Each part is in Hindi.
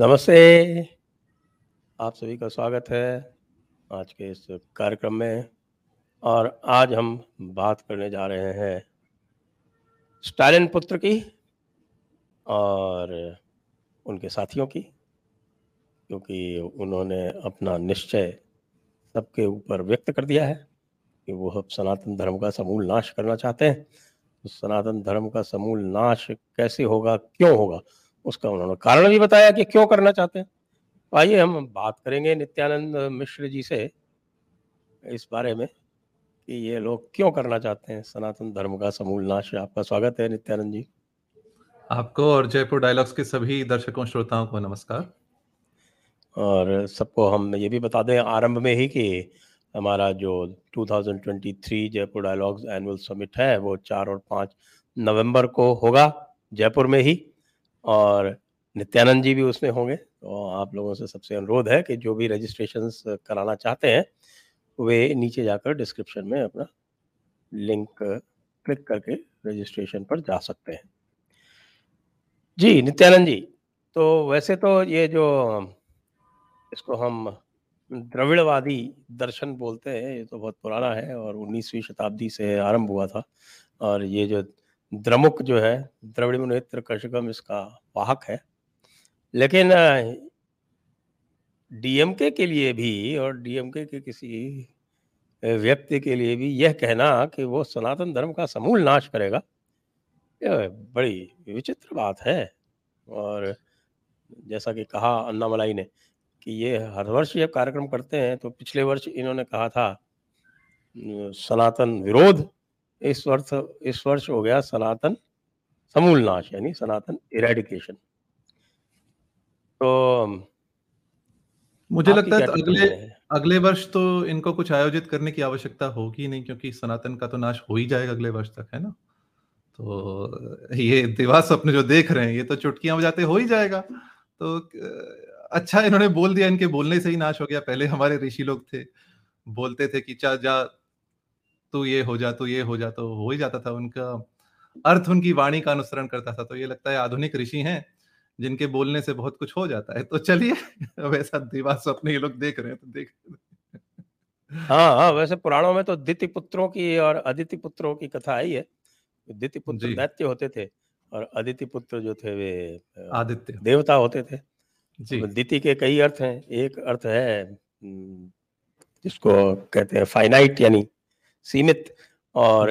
नमस्ते। आप सभी का स्वागत है आज के इस कार्यक्रम में और आज हम बात करने जा रहे हैं स्टालिन पुत्र की और उनके साथियों की, क्योंकि उन्होंने अपना निश्चय सबके ऊपर व्यक्त कर दिया है कि वो अब सनातन धर्म का समूल नाश करना चाहते हैं। तो सनातन धर्म का समूल नाश कैसे होगा, क्यों होगा? उसका उन्होंने कारण भी बताया कि क्यों करना चाहते हैं। आइए हम बात करेंगे नित्यानंद मिश्र जी से इस बारे में कि ये लोग क्यों करना चाहते हैं। सनातन धर्म का समूल नाश। आपका स्वागत है नित्यानंद जी। आपको और जयपुर डायलॉग्स के सभी दर्शकों श्रोताओं को नमस्कार। और सबको हम ये भी बता दें आरंभ में ही कि हमारा जो 2023 जयपुर डायलॉग्स एनुअल समिट है वो चार और पाँच नवंबर को होगा जयपुर में ही। और नित्यानंद जी भी उसमें होंगे। तो आप लोगों से सबसे अनुरोध है कि जो भी रजिस्ट्रेशन कराना चाहते हैं, वे नीचे जाकर डिस्क्रिप्शन में अपना लिंक क्लिक करके रजिस्ट्रेशन पर जा सकते हैं। जी, नित्यानंद जी तो वैसे तो ये जो इसको हम द्रविड़वादी दर्शन बोलते हैं, ये तो बहुत पुराना है और 19वीं शताब्दी से आरंभ हुआ था। और ये जो द्रमुक जो है द्रविड़ नेत्र कशगम इसका वाहक है। लेकिन डीएमके के लिए भी और डीएमके के किसी व्यक्ति के लिए भी यह कहना कि वो सनातन धर्म का समूल नाश करेगा, यह बड़ी विचित्र बात है। और जैसा कि कहा अन्नामलाई ने कि ये हर वर्ष ये कार्यक्रम करते हैं तो पिछले वर्ष इन्होंने कहा था सनातन विरोध इस वर्ष इस वर्ष हो गया सनातन समूल नाश यानी सनातन इरेडिकेशन तो मुझे लगता है तो अगले अगले वर्ष तो इनको कुछ आयोजित करने की आवश्यकता होगी नहीं क्योंकि सनातन का तो नाश हो ही जाएगा अगले वर्ष तक है ना? तो ये दिवा स्वप्न जो देख रहे हैं ये तो चुटकियाँ बजाते हो ही जाएगा। तो अच्छा इन्होंने बोल दिया इनके बोलने से ही नाश हो गया। पहले हमारे ऋषि लोग थे बोलते थे कि चा जा तू ये हो जा तू ये हो जा तो हो ही जाता था उनका। अर्थ उनकी वाणी का अनुसरण करता था तो ये लगता है आधुनिक ऋषि हैं जिनके बोलने से बहुत कुछ हो जाता है। तो चलिए अब ऐसा दिवास अपने ये लोग देख रहे हैं तो देख हाँ हाँ वैसे पुराणों में तो दिति पुत्रों की और अदिति पुत्रों की कथा आई है। दिति पुत्र दैत्य होते थे और अदिति पुत्र जो थे वे आदित्य। देवता होते थे। जी। दिति के कई अर्थ हैं। एक अर्थ है जिसको कहते हैं फाइनाइट यानी सीमित और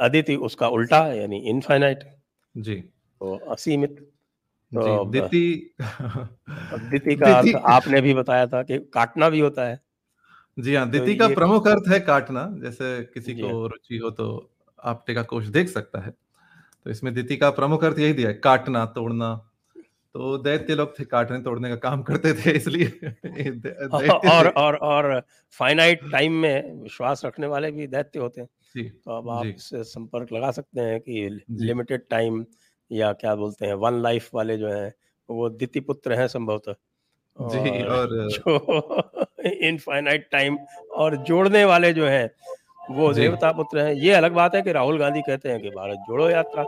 अदिति उसका उल्टा यानी इनफाइनाइट जी। तो असीमित तो दिति दिति का अर्थ आपने भी बताया था कि काटना भी होता है। जी हाँ दिति तो का प्रमुख अर्थ है काटना जैसे किसी को हाँ। रुचि हो तो आप टेका कोश देख सकता है। तो इसमें दिति का प्रमुख अर्थ यही दिया है काटना तोड़ना तो दैत्य लोग थे काटने तोड़ने का काम करते थे इसलिए और और और फाइनाइट टाइम में विश्वास रखने वाले भी दैत्य होते हैं। जी तो अब आप इससे संपर्क लगा सकते हैं कि लिमिटेड टाइम या क्या बोलते हैं वन लाइफ वाले जो हैं वो दिति पुत्र हैं संभवतः। जी और जो इनफाइनाइट टाइम और जोड़ने वाले जो हैं वो देवता पुत्र हैं। ये अलग बात है कि राहुल गांधी कहते हैं कि भारत जोड़ो यात्रा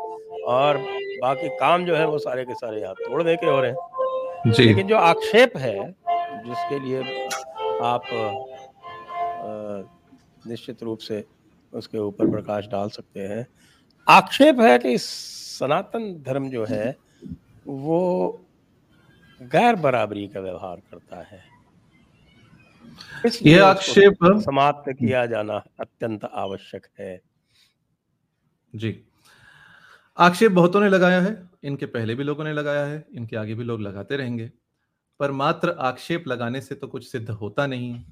और बाकी काम जो है वो सारे के सारे यहाँ तोड़ने के हो रहे हैं। जी। लेकिन जो आक्षेप है जिसके लिए आप निश्चित रूप से उसके ऊपर प्रकाश डाल सकते हैं। आक्षेप है कि सनातन धर्म जो है वो गैर बराबरी का व्यवहार करता है। ये आक्षेप समाप्त किया जाना अत्यंत आवश्यक है। जी। आक्षेप बहुतों ने लगाया है इनके पहले भी लोगों ने लगाया है इनके आगे भी लोग लगाते रहेंगे पर मात्र आक्षेप लगाने से तो कुछ सिद्ध होता नहीं। है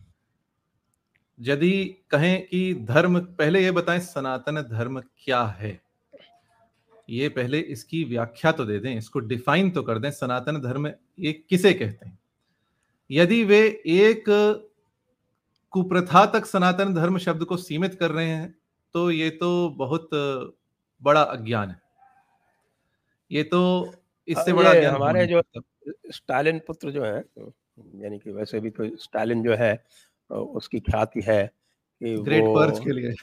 यदि कहें कि धर्म पहले ये बताएँ सनातन धर्म क्या है? ये पहले इसकी व्याख्या तो दे दें इसको डिफाइन तो कर दें सनातन धर्म ये किसे कहते हैं? यदि वे एक कुप्रथा तक सनातन धर्म शब्द को सीमित कर रहे हैं तो ये तो बहुत बड़ा अज्ञान है। ये तो इससे बड़ा हमारे जो स्टालिन पुत्र जो है यानी कि वैसे भी तो स्टालिन जो है उसकी ख्याति है कि ग्रेट पर्च के लिए।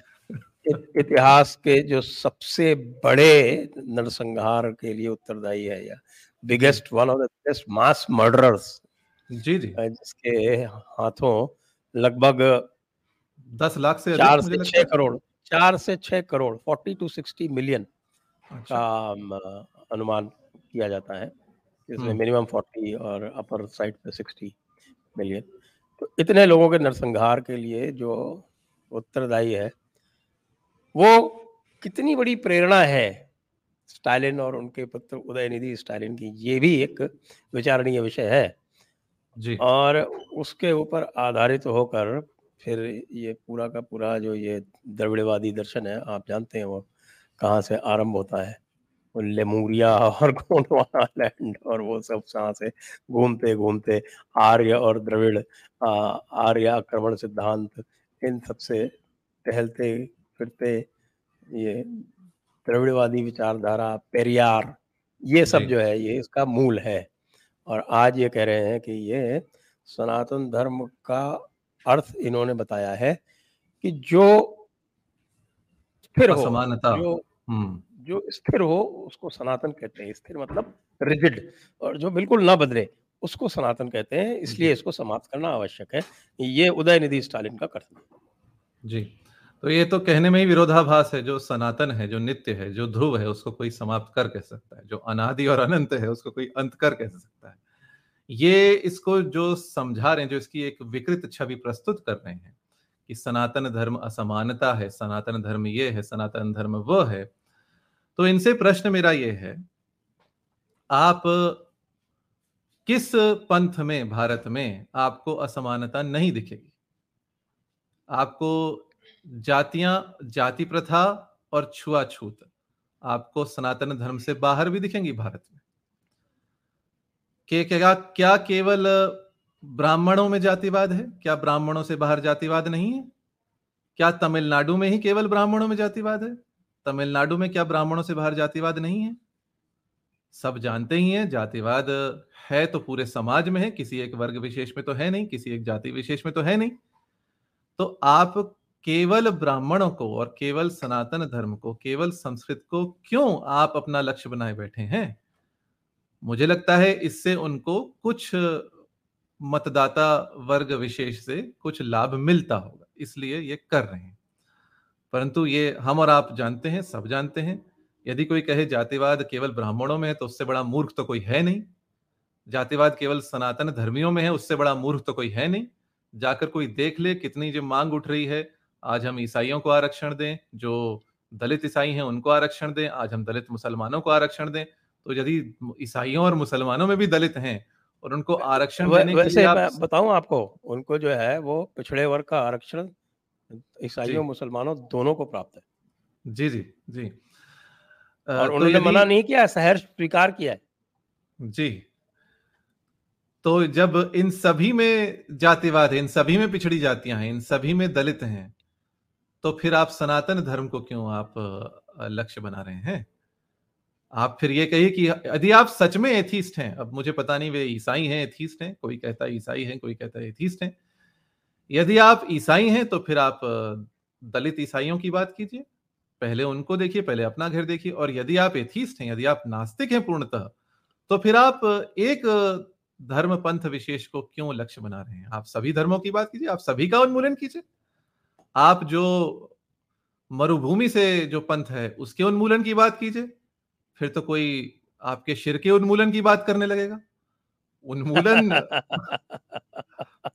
इतिहास के जो सबसे बड़े नरसंहार के लिए उत्तरदायी है या biggest one of the biggest mass murderers जी जी। जिसके हाथों लगभग दस लाख से चार से छह करोड़ चार से छह crore forty to sixty million अच्छा। का अनुमान किया जाता है इसमें मिनिमम फोर्टी और अपर साइड पे सिक्सटी मिलियन तो इतने लोगों के नरसंहार के लिए जो उत्तरदायी है वो कितनी बड़ी प्रेरणा है स्टालिन और उनके पुत्र उदयनिधि स्टालिन की ये भी एक विचारणीय विषय है। जी। और उसके ऊपर आधारित होकर फिर ये पूरा का पूरा जो ये द्रविड़वादी दर्शन है आप जानते हैं वो कहाँ से आरंभ होता है? वो लेमूरिया और लैंड और वो सब यहाँ से घूमते घूमते आर्य और द्रविड़ आर्य आक्रमण सिद्धांत इन सबसे टहलते फिरते ये द्रविड़वादी विचारधारा पेरियार ये सब जो है ये इसका मूल है। और आज ये कह रहे हैं कि ये सनातन धर्म का अर्थ इन्होंने बताया है कि जो स्थिर हो समानता। जो हम्म। जो स्थिर हो उसको सनातन कहते हैं। स्थिर मतलब रिजिड और जो बिल्कुल ना बदले उसको सनातन कहते हैं। इसलिए इसको समाप्त करना आवश्यक है। ये उदय निधि स्टालिन का कर्तव्य जी। तो ये तो कहने में ही विरोधाभास है, जो सनातन है, जो नित्य है, जो ध्रुव है, उसको कोई समाप्त कर कह सकता है, जो अनादि और अनंत है, उसको कोई अंत कर कह सकता है। ये इसको जो समझा रहे हैं, जो इसकी एक विकृत छवि प्रस्तुत कर रहे हैं, कि सनातन धर्म असमानता है, सनातन धर्म ये है, सनातन धर्म वह है तो इनसे प्रश्न मेरा ये है, आप किस पंथ में, भारत में आपको असमानता नहीं दिखेगी? आपको जातियाँ, जाति प्रथा और छुआछूत। आपको सनातन धर्म से बाहर भी दिखेंगी भारत में। के क्या क्या केवल, ब्राह्मणों में जातिवाद है? क्या ब्राह्मणों से बाहर जातिवाद नहीं है? क्या तमिलनाडु में ही केवल ब्राह्मणों में जातिवाद है? तमिलनाडु में क्या ब्राह्मणों से बाहर जातिवाद नहीं है? सब जानते ही हैं, जातिवाद है तो पूरे समाज में है, किसी एक वर्ग विशेष में तो है नहीं, किसी एक जाति विशेष में तो है नहीं। तो आप केवल ब्राह्मणों को और केवल सनातन धर्म को, केवल संस्कृत को क्यों आप अपना लक्ष्य बनाए बैठे हैं? मुझे लगता है इससे उनको कुछ मतदाता वर्ग विशेष से कुछ लाभ मिलता होगा, इसलिए ये कर रहे हैं। परंतु ये हम और आप जानते हैं, सब जानते हैं, यदि कोई कहे जातिवाद केवल ब्राह्मणों में है तो उससे बड़ा मूर्ख तो कोई है नहीं। जातिवाद केवल सनातन धर्मियों में है, उससे बड़ा मूर्ख तो कोई है नहीं। जाकर कोई देख ले कितनी जो मांग उठ रही है आज हम ईसाइयों को आरक्षण दें जो दलित ईसाई हैं उनको आरक्षण दें आज हम दलित मुसलमानों को आरक्षण दें। तो यदि ईसाइयों और मुसलमानों में भी दलित हैं और उनको आरक्षण देने के लिए आप... बताऊँ आपको उनको जो है वो पिछड़े वर्ग का आरक्षण ईसाइयों मुसलमानों दोनों को प्राप्त है। जी जी जी। और तो उन्होंने मना नहीं किया शहर स्वीकार किया है। जी। तो जब इन सभी में जातिवाद है इन सभी में पिछड़ी जातियाँ हैं इन सभी में दलित हैं तो फिर आप सनातन धर्म को क्यों आप लक्ष्य बना रहे हैं? आप फिर ये कहिए कि यदि आप सच में एथीस्ट हैं, अब मुझे पता नहीं वे ईसाई हैं एथीस्ट हैं, कोई कहता है ईसाई हैं, कोई कहता है एथीस्ट हैं। यदि आप ईसाई हैं तो फिर आप दलित ईसाइयों की बात कीजिए। पहले उनको देखिए, पहले अपना घर देखिए, और यदि आप एथीस्ट हैं, यदि आप नास्तिक हैं पूर्णतः तो फिर आप एक धर्म पंथ विशेष को क्यों लक्ष्य बना रहे हैं? आप सभी धर्मों की बात कीजिए, आप सभी का उन्मूलन कीजिए। आप जो मरुभूमि से जो पंथ है, उसके उन्मूलन की बात कीजिए। फिर तो कोई आपके शिर के उन्मूलन की बात करने लगेगा। उन्मूलन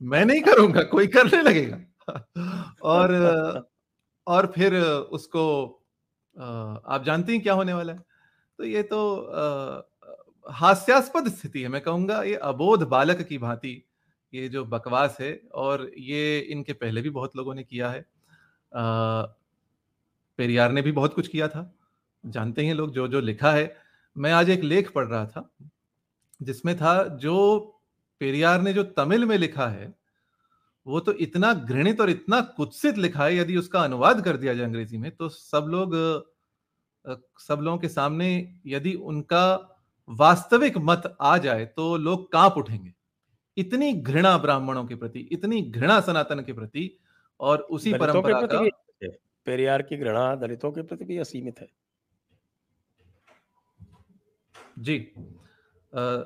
मैं नहीं करूँगा, कोई करने लगेगा। और और फिर उसको आप जानते हैं क्या होने वाला है? तो ये तो हास्यास्पद स्थिति है, मैं कहूँगा ये अबोध बालक की भांति, ये जो बकवास है, और ये इनके पहले भी बहुत लोगों ने किया है। पेरियार ने भी बहुत कुछ किया था। जानते हैं लोग जो जो लिखा है। मैं आज एक लेख पढ़ रहा था, जिसमें था, जो पेरियार ने जो तमिल में लिखा है, वो तो इतना घृणित और इतना कुत्सित लिखा है, यदि उसका अनुवाद कर दिया जाए अंग्रेज़ी में तो सब लोग सब लोगों के सामने यदि उनका वास्तविक मत आ जाए तो लोग काँप उठेंगे। इतनी घृणा ब्राह्मणों के प्रति, इतनी घृणा सनातन के प्रति और उसी परंपरा का पेरियार की घृणा दलितों के प्रति भी असीमित है। जी। आ,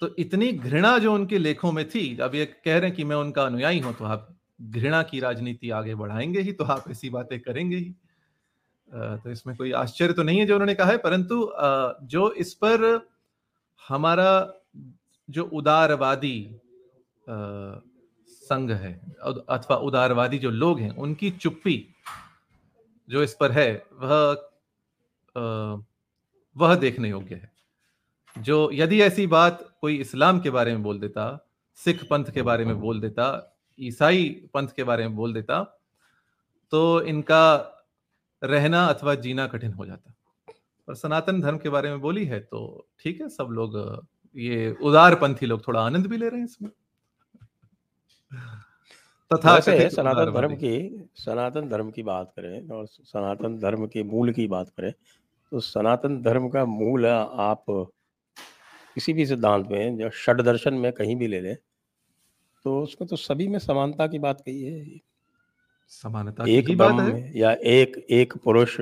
तो इतनी घृणा जो उनके लेखों में थी अब ये कह रहे हैं कि मैं उनका अनुयायी हूँ तो आप घृणा की राजनीति आगे बढ़ाएँगे ही तो आप ऐसी बातें करेंगे ही। तो इसमें कोई आश्चर्य तो नहीं है जो उन्होंने कहा है परंतु जो इस पर हमारा जो उदारवादी संघ है अथवा उदारवादी जो लोग हैं, उनकी चुप्पी जो इस पर है, वह वह देखने योग्य है। जो यदि ऐसी बात कोई इस्लाम के बारे में बोल देता, सिख पंथ के बारे में बोल देता, ईसाई पंथ के बारे में बोल देता तो इनका रहना अथवा जीना कठिन हो जाता। और सनातन धर्म के बारे में बोली है तो ठीक है, सब लोग, ये उदारपंथी लोग थोड़ा आनंद भी ले रहे हैं इसमें। तथा सनातन धर्म की सनातन धर्म की बात करें और सनातन धर्म के मूल की बात करें तो सनातन धर्म का मूल आप किसी भी सिद्धांत में जो षड दर्शन में कहीं भी ले लें तो उसमें तो सभी में समानता की बात कही है। समानता एक की बात है। या एक एक पुरुष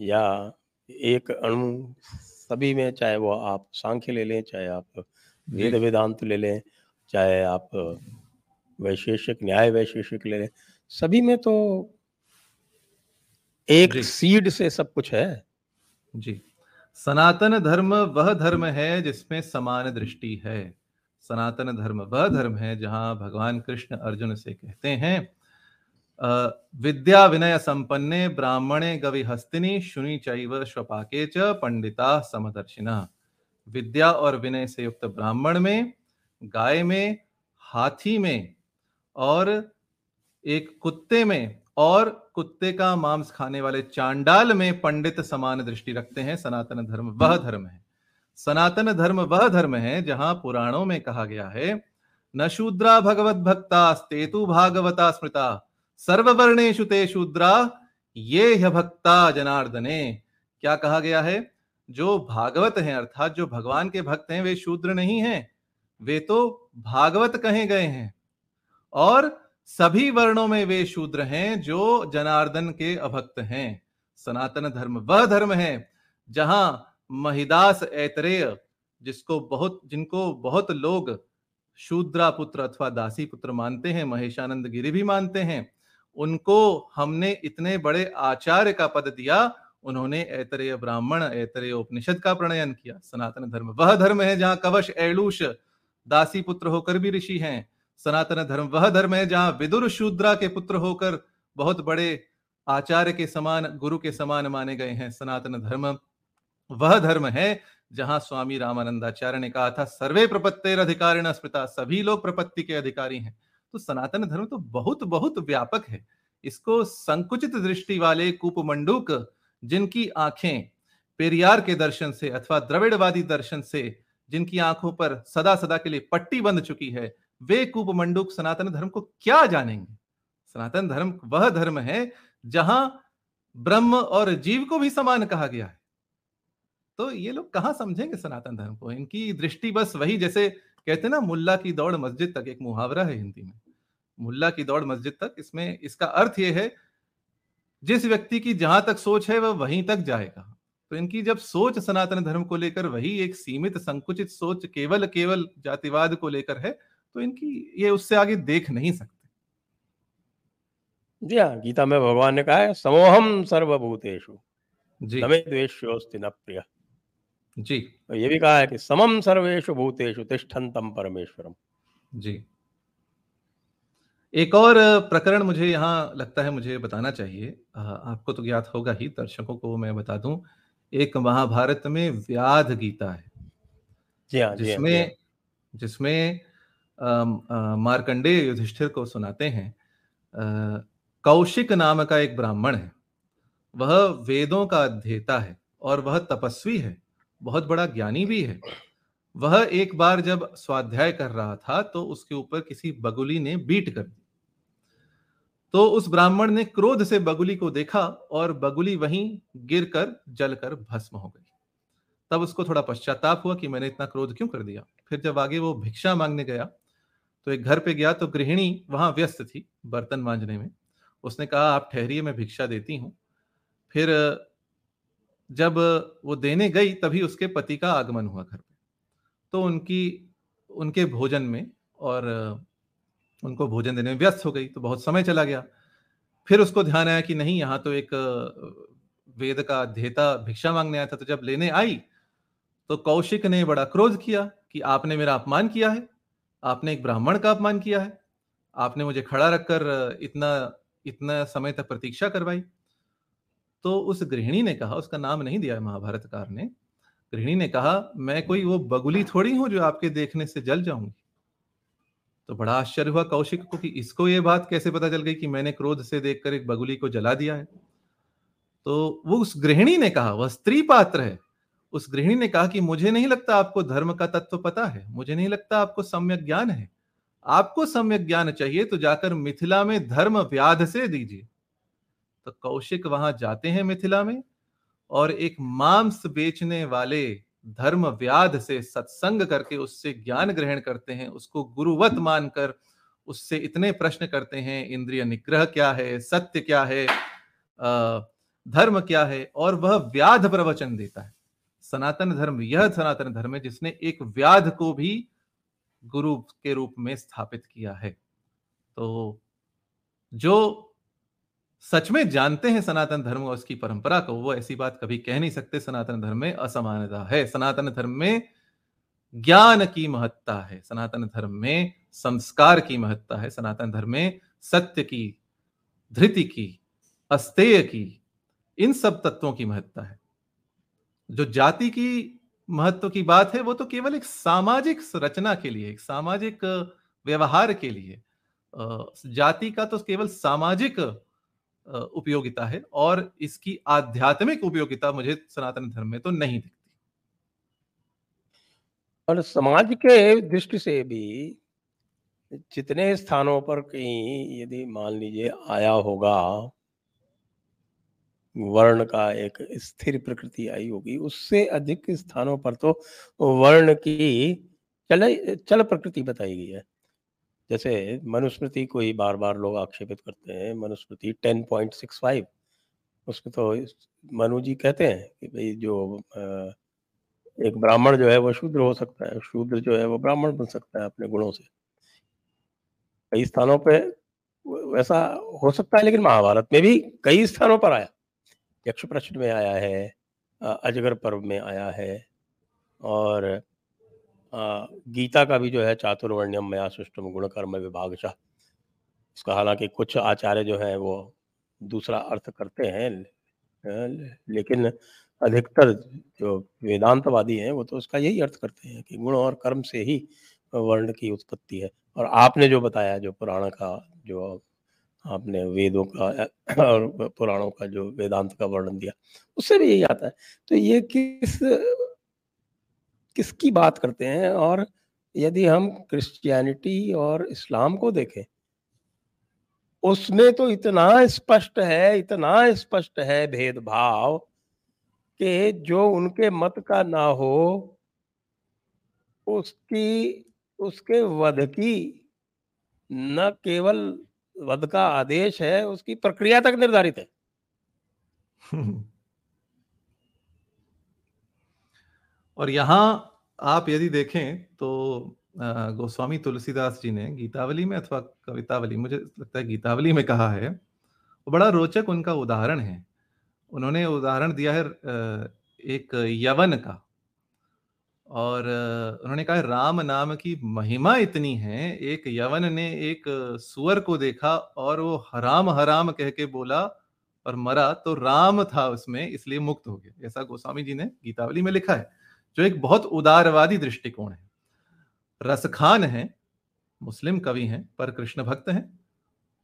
या एक अणु सभी में चाहे वो आप सांख्य ले लें चाहे आप वेद वेदांत ले लें चाहे आप वैशेषिक न्याय वैशेषिक ले लें सभी में तो एक सीड से सब कुछ है। जी। सनातन धर्म वह धर्म है जिसमें समान दृष्टि है। सनातन धर्म वह धर्म है जहाँ भगवान कृष्ण अर्जुन से कहते हैं विद्या विनय संपन्ने ब्राह्मणे गवि हस्तिनी शुनि चैव स्वपाके च पंडिता समदर्शिना। विद्या और विनय से युक्त ब्राह्मण में गाय में हाथी में और एक कुत्ते में और कुत्ते का मांस खाने वाले चांडाल में पंडित समान दृष्टि रखते हैं। सनातन धर्म वह धर्म है। सनातन धर्म वह धर्म है जहाँ पुराणों में कहा गया है न शूद्रा भगवत भक्ता स्तेतु भागवता स्मृता सर्ववर्णेशु ते शूद्रा ये भक्ता जनार्दने। क्या कहा गया है? जो भागवत हैं अर्थात जो भगवान के भक्त हैं वे शूद्र नहीं हैं। वे तो भागवत कहे गए हैं। और सभी वर्णों में वे शूद्र हैं जो जनार्दन के अभक्त हैं। सनातन धर्म वह धर्म है जहाँ महिदास ऐतरेय, जिसको बहुत, जिनको बहुत लोग शूद्रा पुत्र अथवा दासी पुत्र मानते हैं, महेशानंद गिरी भी मानते हैं, उनको हमने इतने बड़े आचार्य का पद दिया, उन्होंने ऐतरेय ब्राह्मण, ऐतरेय उपनिषद का प्रणयन किया। सनातन धर्म वह धर्म है जहाँ कवश ऐलूष दासी पुत्र होकर भी ऋषि हैं। सनातन धर्म, वह धर्म है जहाँ विदुर शूद्रा के पुत्र होकर बहुत बड़े आचार्य के समान, गुरु के समान माने गए हैं सनातन धर्म। वह धर्म है जहाँ स्वामी रामानंदाचार्य ने कहा था, सर्वे प्रपत्तिर अधिकारिण स्मृता, सभी लोग प्रपत्ति के अधिकारी हैं। तो सनातन धर्म तो बहुत बहुत व्यापक है। इसको संकुचित दृष्टि वाले कूपमंडूक, जिनकी आँखें पेरियार के दर्शन से अथवा द्रविड़वादी दर्शन से जिनकी आँखों पर सदा सदा के लिए पट्टी बंध चुकी है वे कूपमंडूक सनातन धर्म को क्या जानेंगे? सनातन धर्म वह धर्म है जहाँ ब्रह्म और जीव को भी समान कहा गया है। तो ये लोग कहाँ समझेंगे सनातन धर्म को? इनकी दृष्टि बस वही, जैसे कहते ना, मुल्ला की दौड़ मस्जिद तक, एक मुहावरा है हिंदी में। मुल्ला की दौड़ मस्जिद तक, इसमें इसका अर्थ यह है, जिस व्यक्ति की जहाँ तक सोच है, वह वहीं तक जाएगा। तो इनकी जब सोच सनातन धर्म को लेकर वही एक सीमित, संकुचित सोच केवल केवल जातिवाद को लेकर है तो इनकी ये उससे आगे देख नहीं सकते। जी हाँ गीता में भगवान ने कहा है समोहम सर्वभूतेषु जी। द्वेष्योस्ति न प्रिय। जी। तो ये भी कहा है कि समम सर्वेशु भूतेषु तिष्ठन्तम परमेश्वरम। जी। एक और प्रकरण मुझे यहाँ लगता है मुझे बताना चाहिए। आपको तो ज्ञात होगा ही दर्शकों को मैं बता दूँ एक महाभारत में व्याध गीता है। जी हाँ जिसमें हाँ। जिसमें मार्कंडेय युधिष्ठिर को सुनाते हैं कौशिक नाम का एक ब्राह्मण है, वह वेदों का अध्येता है और वह तपस्वी है, बहुत बड़ा ज्ञानी भी है। वह एक बार जब स्वाध्याय कर रहा था तो उसके ऊपर किसी बगुली ने बीट कर दी। तो उस ब्राह्मण ने क्रोध से बगुली को देखा और बगुली वहीं गिरकर, जलकर भस्म हो गई। तब उसको थोड़ा पश्चाताप हुआ कि मैंने इतना क्रोध क्यों कर दिया? फिर जब आगे वो भिक्षा मांगने गया तो एक घर पे गया तो गृहिणी वहाँ व्यस्त थी बर्तन मांजने में। उसने कहा, आप ठहरिए, मैं भिक्षा देती हूँ। फिर, जब वो देने गई, तभी उसके पति का आगमन हुआ घर पे। तो उनकी, उनके भोजन में और, उनको भोजन देने में व्यस्त हो गई तो बहुत समय चला गया। फिर उसको ध्यान आया कि नहीं, यहाँ तो एक, वेद का अध्येता भिक्षा मांगने आया था तो जब लेने आई तो कौशिक ने बड़ा क्रोध किया कि आपने मेरा अपमान किया है। आपने एक ब्राह्मण का अपमान किया है। आपने मुझे खड़ा रखकर, इतना इतना समय तक प्रतीक्षा करवाई। तो उस गृहिणी ने कहा, उसका नाम नहीं दिया महाभारतकार ने, गृहिणी ने कहा, मैं कोई वो बगुली थोड़ी हूँ जो आपके देखने से जल जाऊँगी। तो बड़ा आश्चर्य हुआ कौशिक को कि इसको ये बात कैसे पता चल गई कि मैंने क्रोध से देखकर एक बगुली को जला दिया है। तो वो उस गृहिणी ने कहा, वह स्त्री पात्र है। उस गृहिणी ने कहा कि मुझे नहीं लगता आपको धर्म का तत्व पता है, मुझे नहीं लगता आपको सम्यक ज्ञान है। आपको सम्यक ज्ञान चाहिए तो जाकर मिथिला में धर्म व्याध से दीजिए। तो कौशिक वहाँ जाते हैं मिथिला में और एक मांस बेचने वाले धर्म व्याध से सत्संग करके उससे ज्ञान ग्रहण करते हैं, उसको गुरुवत मानकर उससे इतने प्रश्न करते हैं, इंद्रिय निग्रह क्या है, सत्य क्या है धर्म क्या है और वह व्याध प्रवचन देता है। सनातन धर्म यह सनातन धर्म है जिसने एक व्याध को भी गुरु के रूप में स्थापित किया है। तो जो सच में जानते हैं सनातन धर्म और उसकी परंपरा को, वो ऐसी बात कभी कह नहीं सकते सनातन धर्म में असमानता है। सनातन धर्म में ज्ञान की महत्ता है। सनातन धर्म में संस्कार की महत्ता है। सनातन धर्म में सत्य की, धृति की, अस्तेय की, इन सब तत्वों की महत्ता है। जो जाति की महत्व की बात है, वो तो केवल एक सामाजिक रचना के लिए, एक सामाजिक व्यवहार के लिए। जाति का तो केवल सामाजिक उपयोगिता है और इसकी आध्यात्मिक उपयोगिता मुझे सनातन धर्म में तो नहीं दिखती। और समाज के दृष्टि से भी जितने स्थानों पर कहीं यदि मान लीजिए आया होगा वर्ण का एक स्थिर प्रकृति आई होगी। उससे अधिक स्थानों पर तो वर्ण की चल चल प्रकृति बताई गई है। जैसे मनुस्मृति को ही बार बार लोग आक्षेपित करते हैं, Manusmriti ten point six five. उसमें तो मनु जी कहते हैं कि भाई जो एक ब्राह्मण जो है वो शूद्र हो सकता है, शूद्र जो है वो ब्राह्मण बन सकता है अपने गुणों से। कई स्थानों पे वैसा हो सकता है, लेकिन महाभारत में भी कई स्थानों पर आया। यक्ष प्रश्न में आया है अजगर पर्व में आया है और गीता का भी जो है चातुर्वर्ण्यम मया सृष्टम गुण कर्म विभागशाह इसका हालाँकि कुछ आचार्य जो है वो दूसरा अर्थ करते हैं लेकिन अधिकतर जो वेदांतवादी हैं वो तो उसका यही अर्थ करते हैं कि गुण और कर्म से ही वर्ण की उत्पत्ति है। और आपने जो बताया जो पुराण का जो आपने वेदों का, और पुराणों का जो वेदांत का वर्णन दिया, उससे भी यही आता है। तो ये किस, किसकी बात करते हैं? और यदि हम क्रिश्चियनिटी और इस्लाम को देखें, उसमें तो इतना स्पष्ट है, इतना स्पष्ट है भेदभाव कि जो उनके मत का ना हो, उसकी, उसके वध की न केवल वध का आदेश है, उसकी प्रक्रिया तक निर्धारित है। और यहाँ आप यदि देखें तो गोस्वामी तुलसीदास जी ने गीतावली में अथवा कवितावली, मुझे लगता है गीतावली में कहा है बड़ा रोचक उनका उदाहरण है। उन्होंने उदाहरण दिया है एक यवन का। और उन्होंने कहा, राम नाम की महिमा इतनी है, एक यवन ने एक सुअर को देखा और वो हराम हराम कह के बोला और मरा तो राम था उसमें, इसलिए मुक्त हो गया। ऐसा गोस्वामी जी ने गीतावली में लिखा है, जो एक बहुत उदारवादी दृष्टिकोण है। रसखान है, मुस्लिम कवि हैं, पर कृष्ण भक्त हैं।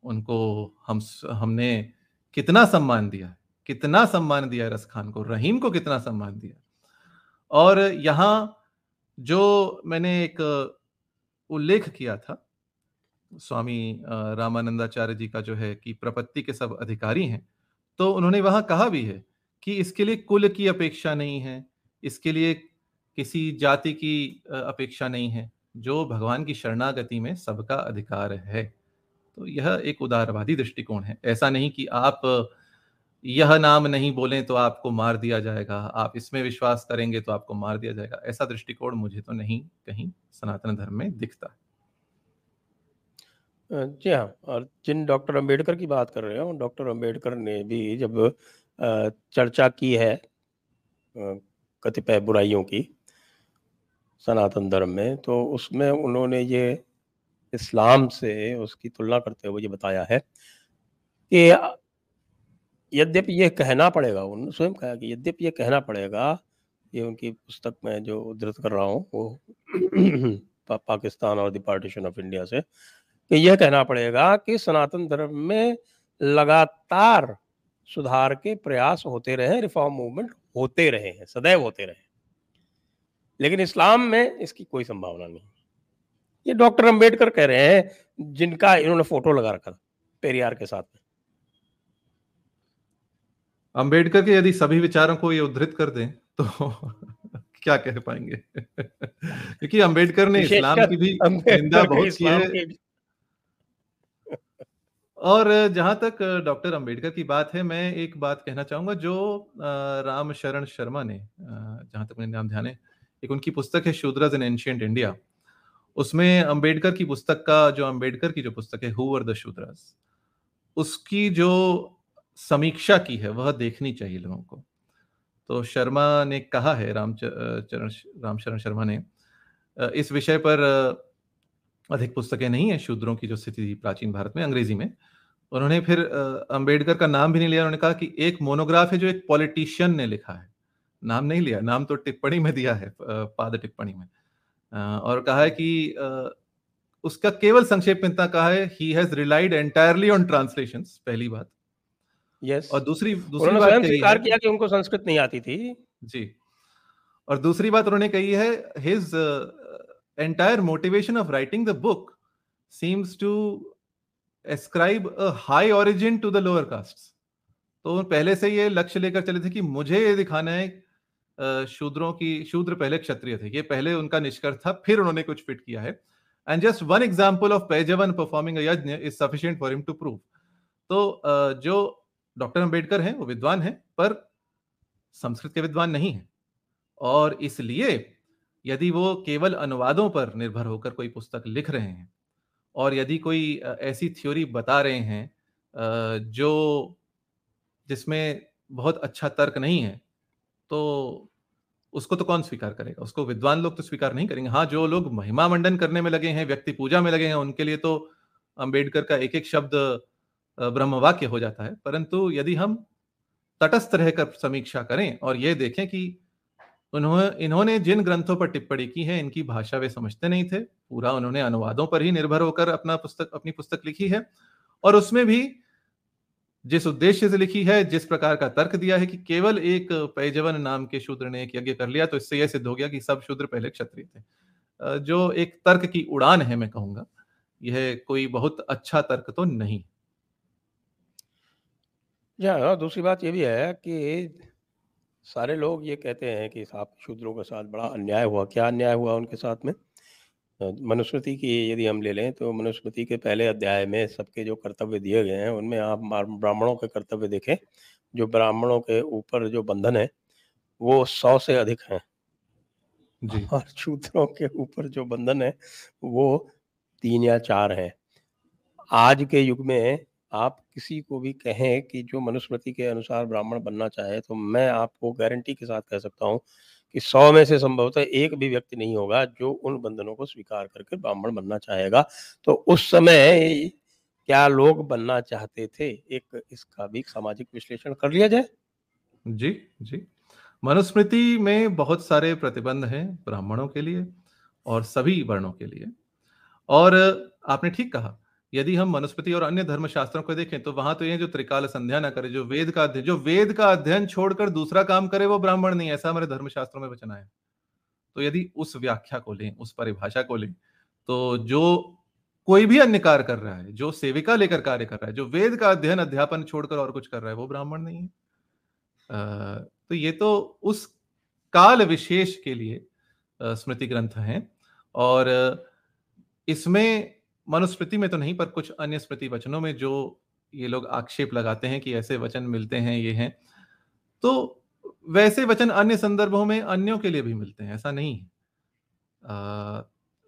उनको हम हमने कितना सम्मान दिया कितना सम्मान दिया रसखान को, रहीम को कितना सम्मान दिया और यहाँ जो मैंने एक उल्लेख किया था, स्वामी रामानंदाचार्य जी का जो है कि प्रपत्ति के सब अधिकारी हैं तो उन्होंने वहाँ कहा भी है कि इसके लिए कुल की अपेक्षा नहीं है, इसके लिए किसी जाति की अपेक्षा नहीं है, जो भगवान की शरणागति में सबका अधिकार है। तो यह एक उदारवादी दृष्टिकोण है। ऐसा नहीं कि आप यह नाम नहीं बोले तो आपको मार दिया जाएगा। आप इसमें विश्वास करेंगे तो आपको मार दिया जाएगा। ऐसा दृष्टिकोण मुझे तो नहीं, कहीं सनातन धर्म में दिखता। जी हाँ और जिन डॉक्टर अंबेडकर की बात कर रहे हो, डॉक्टर अंबेडकर ने भी जब चर्चा की है कतिपय बुराइयों की, सनातन धर्म में तो उसमें उन्होंने ये इस्लाम से उसकी तुलना करते हुए ये बताया है कि यद्यपि ये कहना पड़ेगा उन्होंने स्वयं कहा कि यद्यपि ये कहना पड़ेगा ये उनकी पुस्तक में जो उद्धृत कर रहा हूँ वो पा, पाकिस्तान और द पार्टीशन ऑफ़ इंडिया से कि यह कहना पड़ेगा कि सनातन धर्म में लगातार सुधार के प्रयास होते रहे रिफॉर्म मूवमेंट होते रहे हैं सदैव होते रहे लेकिन इस्लाम में इसकी कोई संभावना नहीं। ये डॉक्टर अंबेडकर कह रहे हैं जिनका इन्होंने फ़ोटो लगा रखा था पेरियार के साथ में। अंबेडकर के यदि सभी विचारों को ये उद्धृत कर दें तो क्या कह पाएँगे? क्योंकि अंबेडकर ने इस्लाम की भी निंदा बहुत की है। और जहाँ तक डॉक्टर अंबेडकर की बात है मैं एक बात कहना चाहूँगा जो राम शरण शर्मा ने जहाँ तक मेरे नाम ध्यान है एक उनकी पुस्तक है शूद्रज इन एंशियंट इंडिया। उसमें अंबेडकर की पुस्तक का जो अंबेडकर की जो पुस्तक है हुवर द शूद्रस उसकी जो समीक्षा की है, वह देखनी चाहिए लोगों को। तो शर्मा ने कहा है, राम चरण रामचरण शर्मा ने इस विषय पर अधिक पुस्तकें नहीं है, शूद्रों की जो स्थिति थी प्राचीन भारत में, अंग्रेज़ी में। उन्होंने फिर अंबेडकर का नाम भी नहीं लिया, उन्होंने कहा कि एक मोनोग्राफ है जो एक पॉलिटिशियन ने लिखा है। नाम नहीं लिया, नाम तो टिप्पणी में दिया है पाद टिप्पणी में। और कहा है कि उसका केवल संक्षेप में इतना कहा है he has relied entirely on translation पहली बात। यस और दूसरी दूसरी बात स्वीकार किया कि उनको संस्कृत नहीं आती थी। जी। और दूसरी बात उन्होंने कही है his entire motivation of writing the book seems to ascribe a high origin to the lower caste तो पहले से ये लक्ष्य लेकर चले थे कि मुझे ये दिखाना है शूद्रों की शूद्र पहले क्षत्रिय थे। ये पहले उनका निष्कर्ष था फिर उन्होंने कुछ फिट किया है। And just one example of Paijavan performing yajna is sufficient for him to prove तो जो डॉक्टर अंबेडकर हैं, वो विद्वान हैं, पर संस्कृत के विद्वान नहीं है। और इसलिए यदि वो केवल अनुवादों पर निर्भर होकर कोई पुस्तक लिख रहे हैं और यदि कोई ऐसी थ्योरी बता रहे हैं जो जिसमें बहुत अच्छा तर्क नहीं है तो उसको तो कौन स्वीकार करेगा? उसको विद्वान लोग तो स्वीकार नहीं करेंगे। हाँ जो लोग महिमा मंडन करने में लगे हैं, व्यक्ति पूजा में लगे हैं, उनके लिए तो अंबेडकर का एक एक शब्द ब्रह्म वाक्य हो जाता है। परंतु यदि हम तटस्थ रहकर समीक्षा करें और ये देखें कि उन्होंने इन्होंने जिन ग्रंथों पर टिप्पणी की है, इनकी भाषा वे समझते नहीं थे। पूरा उन्होंने अनुवादों पर ही निर्भर होकर अपना पुस्तक, अपनी पुस्तक लिखी है। और उसमें भी जिस उद्देश्य से लिखी है, जिस प्रकार का तर्क दिया है कि केवल एक पैजवन नाम के शूद्र ने एक यज्ञ कर लिया तो इससे यह सिद्ध हो गया कि सब शूद्र पहले क्षत्रिय थे। जो एक तर्क की उड़ान है मैं कहूँगा, यह कोई बहुत अच्छा तर्क तो नहीं। हाँ दूसरी बात ये भी है कि सारे लोग ये कहते हैं कि साहब शूद्रों के साथ बड़ा अन्याय हुआ। क्या अन्याय हुआ उनके साथ में? मनुस्मृति की यदि हम ले लें तो मनुस्मृति के पहले अध्याय में सबके जो कर्तव्य दिए गए हैं उनमें आप ब्राह्मणों के कर्तव्य देखें जो ब्राह्मणों के ऊपर जो बंधन है वो सौ से अधिक हैं। जी। और शूद्रों के ऊपर जो बंधन है वो तीन या चार हैं। आज के युग में आप किसी को भी कहें कि जो मनुस्मृति के अनुसार ब्राह्मण बनना चाहे तो मैं आपको गारंटी के साथ कह सकता हूँ कि सौ में से संभवतः एक भी व्यक्ति नहीं होगा जो उन बंधनों को स्वीकार करके ब्राह्मण बनना चाहेगा। तो उस समय क्या लोग बनना चाहते थे? एक इसका भी सामाजिक विश्लेषण कर लिया जाए। जी जी। मनुस्मृति में बहुत सारे प्रतिबंध हैं ब्राह्मणों के लिए और सभी वर्णों के लिए। और आपने ठीक कहा यदि हम वनस्पति और अन्य धर्म शास्त्रों को देखें तो वहाँ तो ये जो त्रिकाल संध्या ना करे, जो वेद का अध्ययन, जो वेद का अध्ययन छोड़कर दूसरा काम करे, वो ब्राह्मण नहीं ऐसा हमारे धर्म शास्त्रों में वचन है तो यदि उस व्याख्या को लें, उस परिभाषा को लें तो जो कोई भी अन्य कार्य कर रहा है, जो सेविका लेकर कार्य कर रहा है, जो वेद का अध्ययन, अध्यापन छोड़कर और कुछ कर रहा है, वो ब्राह्मण नहीं है। तो ये तो उस काल विशेष के लिए स्मृति ग्रंथ हैं, और इसमें मनुस्मृति में तो नहीं पर कुछ अन्य स्मृति वचनों में जो ये लोग आक्षेप लगाते हैं कि ऐसे वचन मिलते हैं ये हैं तो वैसे वचन अन्य संदर्भों में अन्यों के लिए भी मिलते हैं ऐसा नहीं है।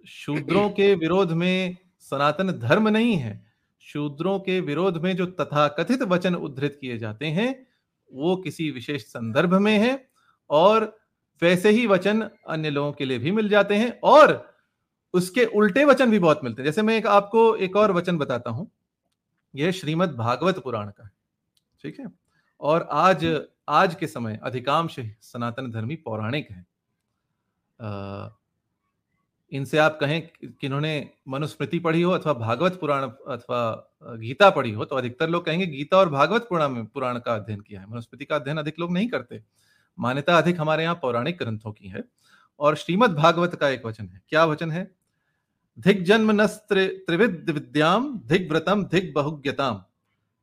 शूद्रों के विरोध में सनातन धर्म नहीं है शूद्रों के विरोध में जो तथाकथित वचन उद्धृत किए जाते हैं वो किसी विशेष संदर्भ में है और वैसे ही वचन अन्य लोगों के लिए भी मिल जाते हैं और उसके उल्टे वचन भी बहुत मिलते हैं। जैसे मैं एक आपको एक और वचन बताता हूँ। यह श्रीमद भागवत पुराण का है ठीक है? और आज आज के समय अधिकांश सनातन धर्मी पौराणिक है। इनसे आप कहें कि इन्होंने मनुस्मृति पढ़ी हो अथवा भागवत पुराण अथवा गीता पढ़ी हो तो अधिकतर लोग कहेंगे गीता और भागवत पुराण में, पुराण का अध्ययन किया है। मनुस्मृति का अध्ययन अधिक लोग नहीं करते। मान्यता अधिक हमारे यहाँ पौराणिक ग्रंथों की है। और श्रीमद भागवत का एक वचन है। क्या वचन है? धिक जन्म त्रिविद विद्याम धिक व्रतम धिक बहुज्ञताम